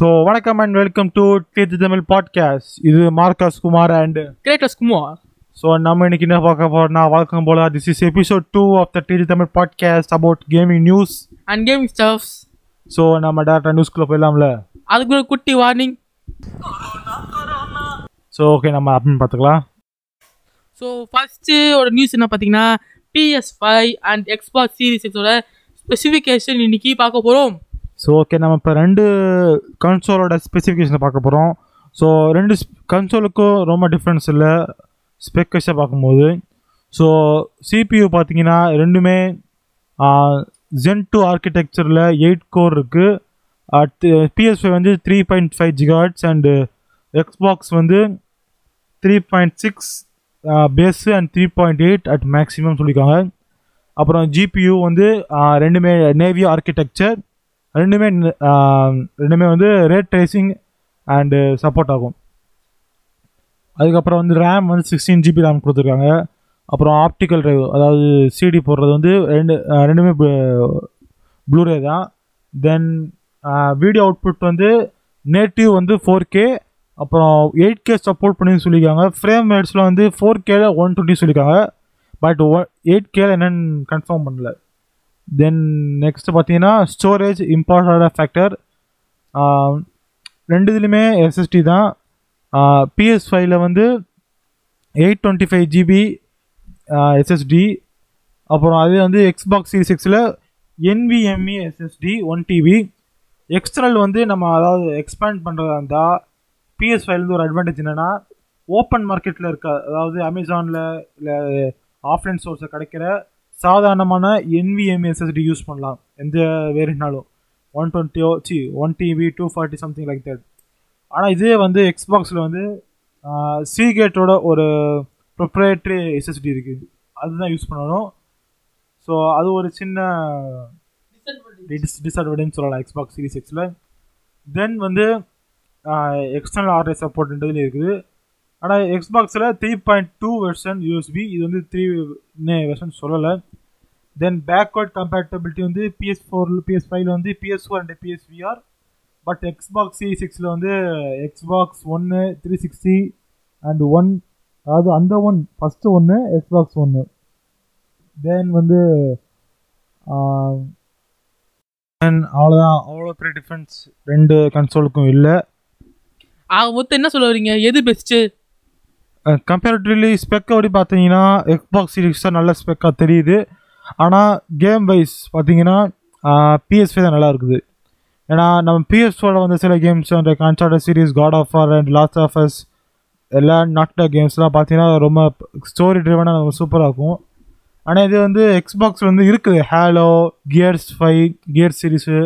So வணக்கம் and welcome to Digi Tamil podcast இது Marcus Kumar and Kratos Kumar so நம்ம இன்னைக்கு என்ன பார்க்க போறோம்னா வழக்கம் போல this is episode two of the Digi Tamil podcast about gaming news and gaming stuffs so நம்ம டேரக்டாக நியூஸ்குள்ளே போயிடலாம்ல? அதுக்கு ஒரு குட்டி வார்னிங் ஸோ ஓகே நம்ம அப்படின்னு பார்த்துக்கலாம். ஸோ ஃபஸ்ட்டு ஒரு நியூஸ் என்ன பார்த்தீங்கன்னா PS five and Xbox series எக்ஸோட ஸ்பெசிஃபிகேஷன் இன்னைக்கு பார்க்க போகிறோம் ஸோ ஓகே நம்ம இப்போ ரெண்டு கன்சோலோட ஸ்பெசிஃபிகேஷனை பார்க்க போகிறோம் ஸோ ரெண்டு கன்சோலுக்கும் ரொம்ப டிஃப்ரென்ஸ் இல்லை. ஸ்பெக்கஸை பார்க்கும்போது ஸோ சிபியூ பார்த்தீங்கன்னா ரெண்டுமே ஜென் டூ ஆர்கிடெக்சரில் எயிட் கோர் இருக்குது அடுத்து பிஎஸ்ஐ வந்து three point five gigahertz and Xbox வந்து three point six base and three point eight at maximum சொல்லியிருக்காங்க அப்புறம் ஜிபியூ வந்து ரெண்டுமே நேவி ஆர்கிடெக்சர் ரெண்டுமே ரெண்டுமே வந்து ரேட் ட்ரேசிங் அண்டு சப்போர்ட் ஆகும். அதுக்கப்புறம் வந்து ரேம் வந்து சிக்ஸ்டீன் ஜிபி ரேம் கொடுத்துருக்காங்க. அப்புறம் ஆப்டிக்கல் ட்ரைவ் அதாவது சிடி போடுறது வந்து ரெண்டு ரெண்டுமே ப்ளூரே தான். தென் வீடியோ அவுட்புட் வந்து நேட்டிவ் வந்து ஃபோர் கே அப்புறம் எயிட் கே சப்போர்ட் பண்ணி சொல்லியிருக்காங்க. ஃப்ரேம் ரேட்ஸில் வந்து ஃபோர் கேல ஒன் டுவெண்ட்டி சொல்லியிருக்காங்க. பட் ஒன் எயிட் கேல என்னென்னு கன்ஃபார்ம் பண்ணல. தென் நெக்ஸ்ட் பார்த்தீங்கன்னா ஸ்டோரேஜ் இம்பார்ட்டன்ட் ஃபேக்டர் ரெண்டு இதுலையுமே எஸ்எஸ்டி தான். பிஎஸ் ஃபைவ்ல வந்து eight twenty five GB SSD அப்புறம் அதே வந்து எக்ஸ்பாக்ஸ் சி சிக்ஸில் NVMe SSD one TV external வந்து நம்ம அதாவது எக்ஸ்பேண்ட் பண்ணுறதா இருந்தால் பிஎஸ் ஃபைவ்லேருந்து ஒரு அட்வான்டேஜ் என்னென்னா ஓப்பன் மார்க்கெட்டில் இருக்க அதாவது அமேசானில் இல்லை ஆஃப்லைன் சோர்ஸில் கிடைக்கிற சாதாரணமான NVMe எஸ்எஸ்டி யூஸ் பண்ணலாம். எந்த வேரியண்ட்னாலும் ஒன் டுவெண்ட்டியோ C one TV two forty something like that ஆனால் இதே வந்து எக்ஸ்பாக்ஸில் வந்து சீகேட்டோட ஒரு ப்ரொப்ரேட்ரி எஸ்எஸ்டி இருக்குது அதுதான் யூஸ் பண்ணணும். ஸோ அது ஒரு சின்ன டிஸ் டிஸ்அட்வான்டேஜ் சொல்லலாம் எக்ஸ்பாக்ஸ் சீரிஸ் எக்ஸில் தென் வந்து எக்ஸ்டர்னல் ஆர்டர் சப்போர்ட்ன்றதுல இருக்குது. ஆனால் எக்ஸ்பாக்ஸில் three point two version USB இது வந்து த்ரீ வெர்ஷன் சொல்லலை. தென் பேக்வர்ட் கம்பேட்டபிலிட்டி வந்து பிஎஸ் ஃபோர் பிஎஸ் ஃபைவ்ல வந்து PS four and PSVR but Xbox C சிக்ஸில் வந்து எக்ஸ்பாக்ஸ் ஒன்று த்ரீ சிக்ஸ்டி அண்ட் ஒன் அதாவது அந்த ஒன் ஃபஸ்ட்டு ஒன்று எக்ஸ்பாக்ஸ் ஒன்று தென் வந்து தென் அவ்வளோதான் அவ்வளோ பெரிய டிஃப்ரென்ஸ் ரெண்டு கன்சோலுக்கும் இல்லை. ஆக மொத்தம் என்ன சொல்ல வரீங்க எது பெஸ்ட்டு கம்பேரிட்டிவ்லி ஸ்பெக்கை அப்படி பார்த்தீங்கன்னா எக்ஸ்பாக்ஸ் சீரிஸ் தான் நல்ல ஸ்பெக்காக தெரியுது. ஆனால் கேம் வைஸ் பார்த்தீங்கன்னா பிஎஸ்பி தான் நல்லா இருக்குது. ஏன்னா நம்ம பிஎஸ்ஓட வந்து சில கேம்ஸ் அந்த கான்சார்ட் series God of War and Last of Us எல்லா நாட்ட கேம்ஸ்லாம் பார்த்தீங்கன்னா ரொம்ப ஸ்டோரி ட்ரிவனாக நம்ம சூப்பராக இருக்கும். ஆனால் இது வந்து எக்ஸ்பாக்ஸ் வந்து இருக்குது. Halo Gears five Gear series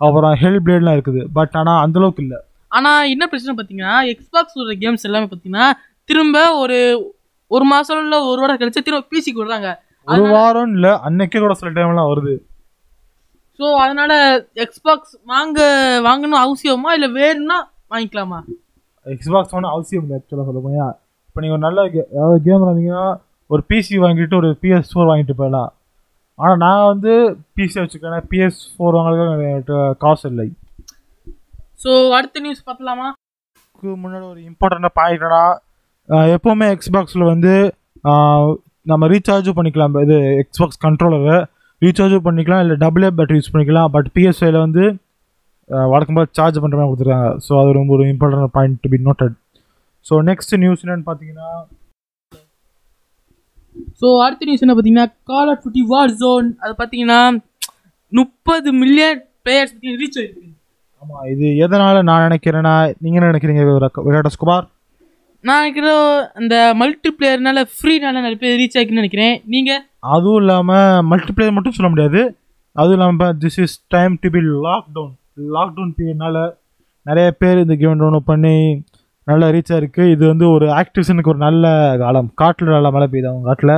அப்புறம் ஹெல் பிளேட்லாம் இருக்குது. பட் ஆனால் அந்தளவுக்கு இல்லை. ஆனால் என்ன பிரச்சனை பார்த்தீங்கன்னா எக்ஸ்பாக்ஸ் உள்ள கேம்ஸ் எல்லாமே பார்த்தீங்கன்னா திரும்ப ஒரு ஒரு மாதம் இல்லை ஒரு வாரம் கழிச்சு திரும்ப பிசிக்கு விடுறாங்க ஒரு வாரம் இல்லை அன்னைக்கே கூட சில டைம்லாம் வருது. ஸோ அதனால எக்ஸ்பாக்ஸ் வாங்க வாங்கணும் அவசியமா? இல்லை வேணும்னா வாங்கிக்கலாமா? எக்ஸ்பாக்ஸ் ஒன்றும் அவசியம் இல்லை ஆக்சுவலாக சொல்ல போனால் இப்போ நீங்கள் ஒரு நல்ல கே அதாவது கேம் இருந்தீங்கன்னா ஒரு பிசி வாங்கிட்டு ஒரு பிஎஸ் ஃபோர் வாங்கிட்டு போயிடலாம். ஆனால் நான் வந்து பிசி வச்சுக்கிறேன். பிஎஸ் ஃபோர் வாங்குறதுக்கு காசு இல்லை. ஸோ அடுத்த நியூஸ் பார்த்தலாமா முன்னாடி ஒரு இம்பார்ட்டண்ட்டாக பாயிண்ட்னா எப்போவுமே எக்ஸ்பாக்ஸில் வந்து நம்ம ரீசார்ஜும் பண்ணிக்கலாம். இது எக்ஸ்பாக்ஸ் கண்ட்ரோலரை ரீசார்ஜும் பண்ணிக்கலாம். இல்லை டபுள் ஏ பேட்டரி யூஸ் பண்ணிக்கலாம். பட் பிஎஸ்ஐயில் வந்து வழக்கம் போல் சார்ஜ் பண்ணுற மாதிரி கொடுத்துருக்காங்க. ஸோ அது ரொம்ப ஒரு important point to be noted so next news என்னன்னு பார்த்தீங்கன்னா ஸோ அடுத்த நியூஸ் என்ன பார்த்தீங்கன்னா Call of Duty War Zone அது பார்த்தீங்கன்னா முப்பது மில்லியன் பிளேயர்ஸ் ரீச் ஆயிருக்கு. ஆமாம் இது எதனால் நான் நினைக்கிறேன்னா நீங்கள் நினைக்கிறீங்க விரா- விராட் குமார் நான் நினைக்கிறேன் அந்த மல்டி பிளேயர்னால ஃப்ரீனால நிறைய பேர் ரீச் ஆகிக்குன்னு நினைக்கிறேன். நீங்கள் அதுவும் இல்லாமல் மல்டிப்ளேயர் மட்டும் சொல்ல முடியாது. அதுவும் இல்லாமல் this is time to be lockdown lockdown பீரியட்னால நிறைய பேர் இந்த கேம் டவுன்லோட் பண்ணி நல்ல ரீச் ஆயிருக்கு. இது வந்து ஒரு ஆக்டிவிஷனுக்கு ஒரு நல்ல காலம். காட்டில் நல்ல மழை பெய்யுது அவங்க காட்டில்.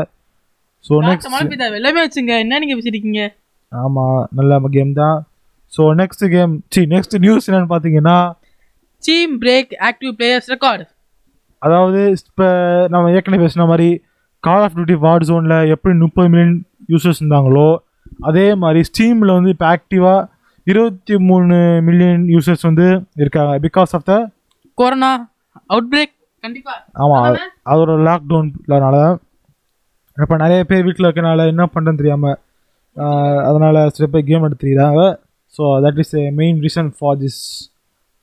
ஸோ நெக்ஸ்ட் மழை பெய்தா? எல்லாமே வச்சுங்க. என்ன நீங்கள் பேசிருக்கீங்க? ஆமாம் நல்ல கேம் தான். ஸோ நெக்ஸ்ட் கேம் சி நெக்ஸ்ட் நியூஸ் என்னன்னு பார்த்தீங்கன்னா Steam break active players record அதாவது இப்போ நம்ம ஏற்கனவே பேசின மாதிரி கால் ஆஃப் டியூட்டி வார் ஜோனில் எப்படி முப்பது மில்லியன் யூசர்ஸ் இருந்தாங்களோ அதே மாதிரி ஸ்டீமில் வந்து இப்போ ஆக்டிவாக இருபத்தி மூணு மில்லியன் யூசர்ஸ் வந்து இருக்காங்க. Because of the corona outbreak கண்டிப்பா ஆமாம்? அதோட லாக்டவுன்லனால இப்போ நிறைய பேர் வீட்டில் இருக்கனால என்ன பண்ணுறதுன்னு தெரியாமல் அதனால் சில பேர் கேம் எடுத்துக்கிறாங்க. So that is a main reason for this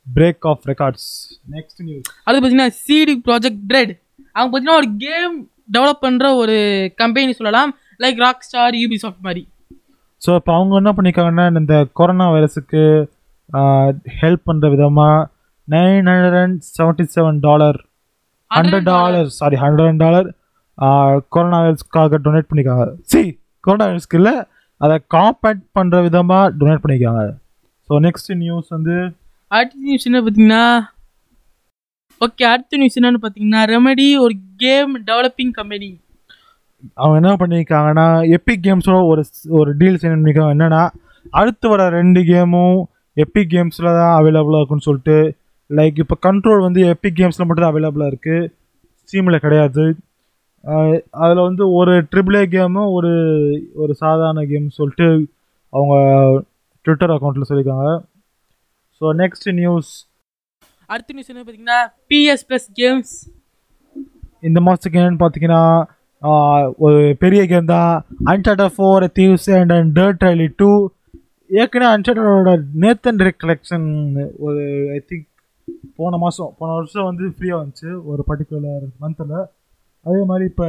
break of records next news அது பார்த்தீங்கன்னா சிடி ப்ராஜெக்ட் ட்ரெட் அவங்க பார்த்தீங்கன்னா ஒரு கேம் டெவலப் பண்ணுற ஒரு கம்பெனி சொல்லலாம். Like Rockstar Ubisoft மாதிரி. ஸோ இப்போ அவங்க என்ன பண்ணியிருக்காங்கன்னா இந்த கொரோனா வைரஸுக்கு ஹெல்ப் பண்ணுற விதமாக nine hundred and seventy seven dollar hundred dollar sorry hundred dollar corona வைரஸ்க்காக donate பண்ணியிருக்காங்க சி கொரோனா வைரஸ்க்கு இல்லை அதை காம்பேக்ட் பண்ணுற விதமாக டொனேட் பண்ணியிருக்காங்க ஸோ நெக்ஸ்ட் நியூஸ் வந்து அடுத்த நியூஸ் என்ன பார்த்தீங்கன்னா? ஓகே அடுத்த நியூஸ் என்னன்னு பார்த்தீங்கன்னா ரெமடி ஒரு கேம் டெவலப்பிங் கம்பெனி அவங்க என்ன பண்ணியிருக்காங்கன்னா எப்பிக் கேம்ஸோட ஒரு ஒரு டீல் சைன் பண்ணியிருக்காங்க. என்னன்னா அடுத்து வர ரெண்டு கேமும் எப்பிக் கேம்ஸில் தான் அவைலபிளாக இருக்குன்னு சொல்லிட்டு லைக் இப்போ கண்ட்ரோல் வந்து எப்பிக் கேம்ஸில் மட்டும் தான் அவைலபிளாக இருக்குது ஸ்டீமில் கிடையாது. அதில் வந்து ஒரு ட்ரிபிள் ஏ கேமும் ஒரு ஒரு சாதாரண கேம் சொல்லிட்டு அவங்க ட்விட்டர் அக்கௌண்ட்டில் சொல்லியிருக்காங்க. ஸோ நெக்ஸ்ட் நியூஸ் அடுத்த நியூஸ் என்ன பார்த்தீங்கன்னா பிஎஸ் ப்ளஸ் கேம்ஸ் இந்த மாதத்துக்கு என்னன்னு பார்த்தீங்கன்னா ஒரு பெரிய கேம் தான். Uncharted four thieves and and Dirt rally two ஏற்கனவே அன்சார்டரோட நேத்தன் டெரெக்ட் கலெக்ஷன் ஒரு ஐ திங்க் போன மாதம் போன வருஷம் வந்து ஃப்ரீயாக வந்துச்சு ஒரு பர்டிகுலர் மந்தில் அதே மாதிரி இப்போ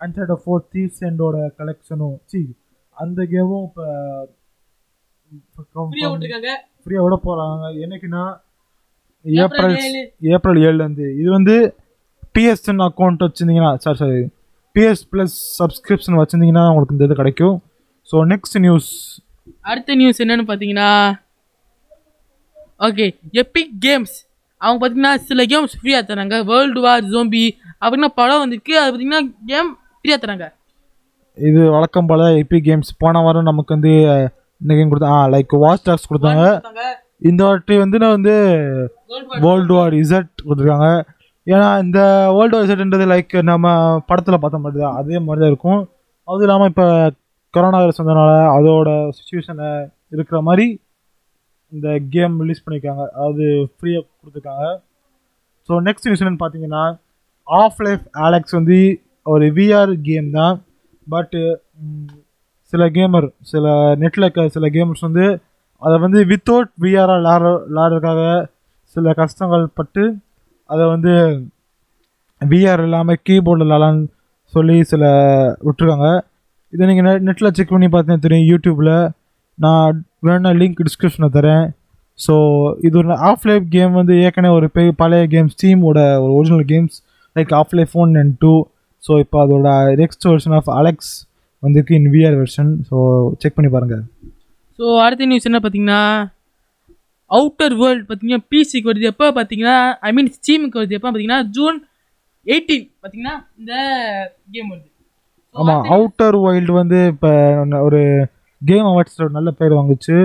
அன்சார்டர் ஃபோர் தீவ்ஸ் அண்டோட கலெக்ஷனும் சி அந்த கேமும் இப்போ ஃப்ரீயாக விட போகிறாங்க என்னைக்குன்னா ஏப்ரல் ஏப்ரல் ஏழு. ஏப்ரல் ஏழுலேருந்து இது வந்து பிஎஸ்என் அக்கௌண்ட் வச்சுருந்தீங்கன்னா sorry sorry PS plus subscription வச்சுருந்தீங்கன்னா உங்களுக்கு இந்த இது கிடைக்கும். ஸோ நெக்ஸ்ட் நியூஸ் அடுத்த நியூஸ் என்னன்னு பார்த்தீங்கன்னா ஓகே எபிக் கேம்ஸ் அவங்க பார்த்தீங்கன்னா சில கேம்ஸ் ஃப்ரீயாக தராங்க வேர்ல்டு வார் ஜோம்பி அப்படின்னா படம் வந்திருக்கு. அது பார்த்தீங்கன்னா கேம் ஃப்ரீயாக தராங்க இது வழக்கம் போல் எபி கேம்ஸ் போன வாரம் நமக்கு வந்து இந்த கேம் கொடுத்தா ஆ லைக் வாட்ச் டாக்ஸ் கொடுத்தாங்க. இந்த வாட்டி வந்து நான் வந்து வேர்ல்டு வார் இசட் கொடுத்துருக்காங்க. ஏன்னா இந்த வேர்ல்டு வார் இசட்ன்றது லைக் நம்ம படத்தில் பார்த்த மாதிரி தான். அதே மாதிரி தான் இருக்கும். அதுவும் இல்லாமல் இப்போ கொரோனா வைரஸ் வந்ததுனால அதோட சுச்சுவேஷனை இருக்கிற மாதிரி இந்த கேம் ரிலீஸ் பண்ணியிருக்காங்க அது ஃப்ரீயாக கொடுத்துருக்காங்க. ஸோ நெக்ஸ்ட் நியூஸ் என்னன்னு பார்த்தீங்கன்னா ஆஃப் லைஃப் ஆலெக்ஸ் வந்து ஒரு விஆர் கேம் தான். பட்டு சில கேமர் சில நெட்டில் இருக்க சில கேமர்ஸ் வந்து அதை வந்து வித்தவுட் விஆராக விளாட விளாடுறதுக்காக சில கஷ்டங்கள் பட்டு அதை வந்து விஆர் இல்லாமல் கீபோர்டில் விளாடலான்னு சொல்லி சில விட்டுருக்காங்க. இதை நீங்கள் நெ நெட்டில் செக் பண்ணி பார்த்தீங்கன்னா தெரியும் யூடியூப்பில் நான் வேணா லிங்க் டிஸ்கிரிப்ஷனில் தரேன். ஸோ இது ஒரு ஆஃப் லைஃப் கேம் வந்து ஏற்கனவே ஒரு பெரிய பழைய கேம் ஸ்டீமோட ஒரு original games like Half Life one and two so இப்போ அதோட நெக்ஸ்ட் வெர்ஷன் ஆஃப் அலெக்ஸ் வந்திருக்கு in VR version so check பண்ணி பாருங்கள் ஸோ அடுத்த நியூஸ் என்ன பார்த்தீங்கன்னா அவுட்டர் வேர்ல்டு பார்த்தீங்கன்னா பிசிக்கு வருது. எப்போ பார்த்தீங்கன்னா ஐ மீன் ஸ்டீமுக்கு வருது. எப்போ பார்த்தீங்கன்னா ஜூன் எயிட்டீன் பார்த்தீங்கன்னா இந்த கேம் வருது. ஆமாம் அவுட்டர் வைல்டு வந்து இப்போ ஒரு கேம் அவார்ட்ஸில் நல்ல பேர் வாங்குச்சு.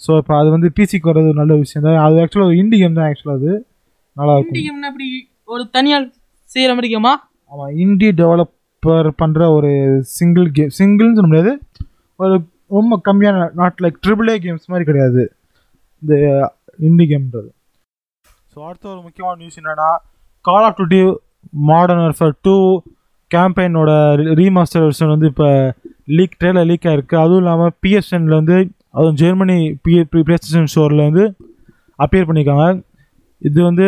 ஸோ இப்போ அது வந்து பிசிக்கு வர்றது ஒரு நல்ல விஷயம் தான். அது ஆக்சுவலாக ஒரு இண்டி கேம் தான் ஆக்சுவலாக அது. நல்லா இருக்கும். கேம்னா அப்படி ஒரு தனியார் செய்கிற மாதிரி கேமா ஆமாம் இண்டி டெவலப்பர் பண்ணுற ஒரு சிங்கிள் கேம் சிங்கிள்னு சொல்ல முடியாது. ஒரு ரொம்ப கம்மியான not like triple A games மாதிரி கிடையாது. இந்த இண்டி கேம்ன்றது ஸோ அடுத்த ஒரு முக்கியமான நியூஸ் என்னென்னா Call of Duty Modern Warfare two கேம்பெயினோட remaster version வந்து இப்போ லீக் ட்ரெயிலர் லீக் ஆகிருக்கு அதுவும் இல்லாமல் பிஎஸ்என்ல வந்து அதுவும் ஜெர்மனி பிஏ பிளேஸ்டேஷன் ஸ்டோரில் வந்து அப்பியர் பண்ணியிருக்காங்க இது வந்து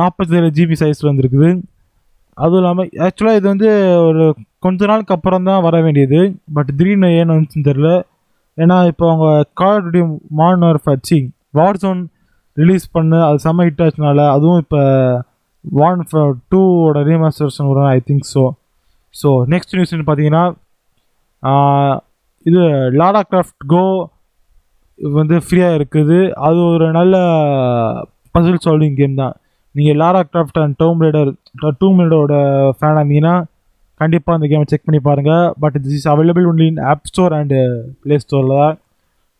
நாற்பத்தேழு ஜிபி சைஸில் வந்துருக்குது. அதுவும் இல்லாமல் ஆக்சுவலாக இது வந்து ஒரு கொஞ்ச நாளுக்கு அப்புறம் தான் வர வேண்டியது. பட் திடீர்னு ஏன்னு வந்துச்சுன்னு தெரில ஏன்னா இப்போ அவங்க கால் டியூட்டி மாடர்ன் வார்ஃபேர் சி வார் ஜோன் ரிலீஸ் பண்ணு அது செம்ம ஹிட் ஆச்சுனால அதுவும் இப்போ வார்ன் டூவோட ரீமாஸ்டர்ஷன் வரும் I think so so next நியூஸ்னு பார்த்தீங்கன்னா இது லாடா கிராஃப்ட் கோ வந்து ஃப்ரீயாக இருக்குது. அது ஒரு நல்ல பசில் சால்விங் கேம் தான். நீங்கள் Lara Croft and Tomb Raider Tomb ரைடரோட ஃபேனாக இருந்தீங்கன்னா கண்டிப்பாக அந்த கேமை செக் பண்ணி பாருங்கள் but this is available only in App Store and Play ஸ்டோரில் தான்.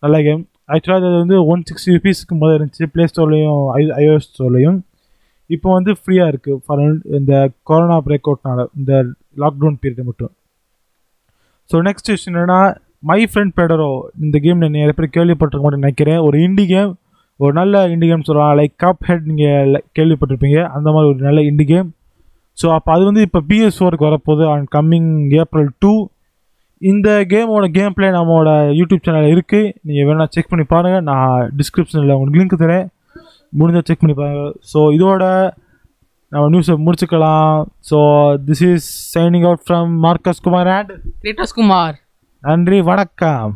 நல்ல கேம் ஆக்சுவலாக அது வந்து ஒன் சிக்ஸ்டி ருபீஸ்க்கு முதல் இருந்துச்சு. ப்ளே ஸ்டோர்லேயும் ஐ ஐஓஎஸ் ஸ்டோர்லேயும் இப்போ வந்து ஃப்ரீயாக இருக்குது ஃபார் இந்த கொரோனா பிரேக் அவுட்னால இந்த லாக்டவுன் பீரியட் மட்டும். ஸோ நெக்ஸ்ட் விஷயம் என்னென்னா மை ஃப்ரெண்ட் பெடரோ இந்த கேம் நிறைய பேர் கேள்விப்பட்டிருக்க மாட்டேன்னு நினைக்கிறேன். ஒரு இண்டி கேம் ஒரு நல்ல இண்டி கேம் சொல்லலாம். லைக் கப் ஹெட் நீங்கள் கேள்விப்பட்டிருப்பீங்க. அந்த மாதிரி ஒரு நல்ல இண்டி கேம் ஸோ அப்போ அது வந்து இப்போ பிஎஸ் ஃபோருக்கு வரப்போகுது அண்ட் கம்மிங் ஏப்ரல் டூ இந்த கேமோட கேம் பிளே நம்மளோட யூடியூப் சேனலில் இருக்குது நீங்கள் வேணால் செக் பண்ணி பாருங்கள் நான் டிஸ்கிரிப்ஷனில் உங்களுக்கு லிங்க் தரேன். முடிஞ்சால் செக் பண்ணி பாருங்கள் ஸோ இதோட நம்ம நியூஸை முடிச்சுக்கலாம். So this is signing out from Marcus Kumar and Kratos Kumar நன்றி வணக்கம்.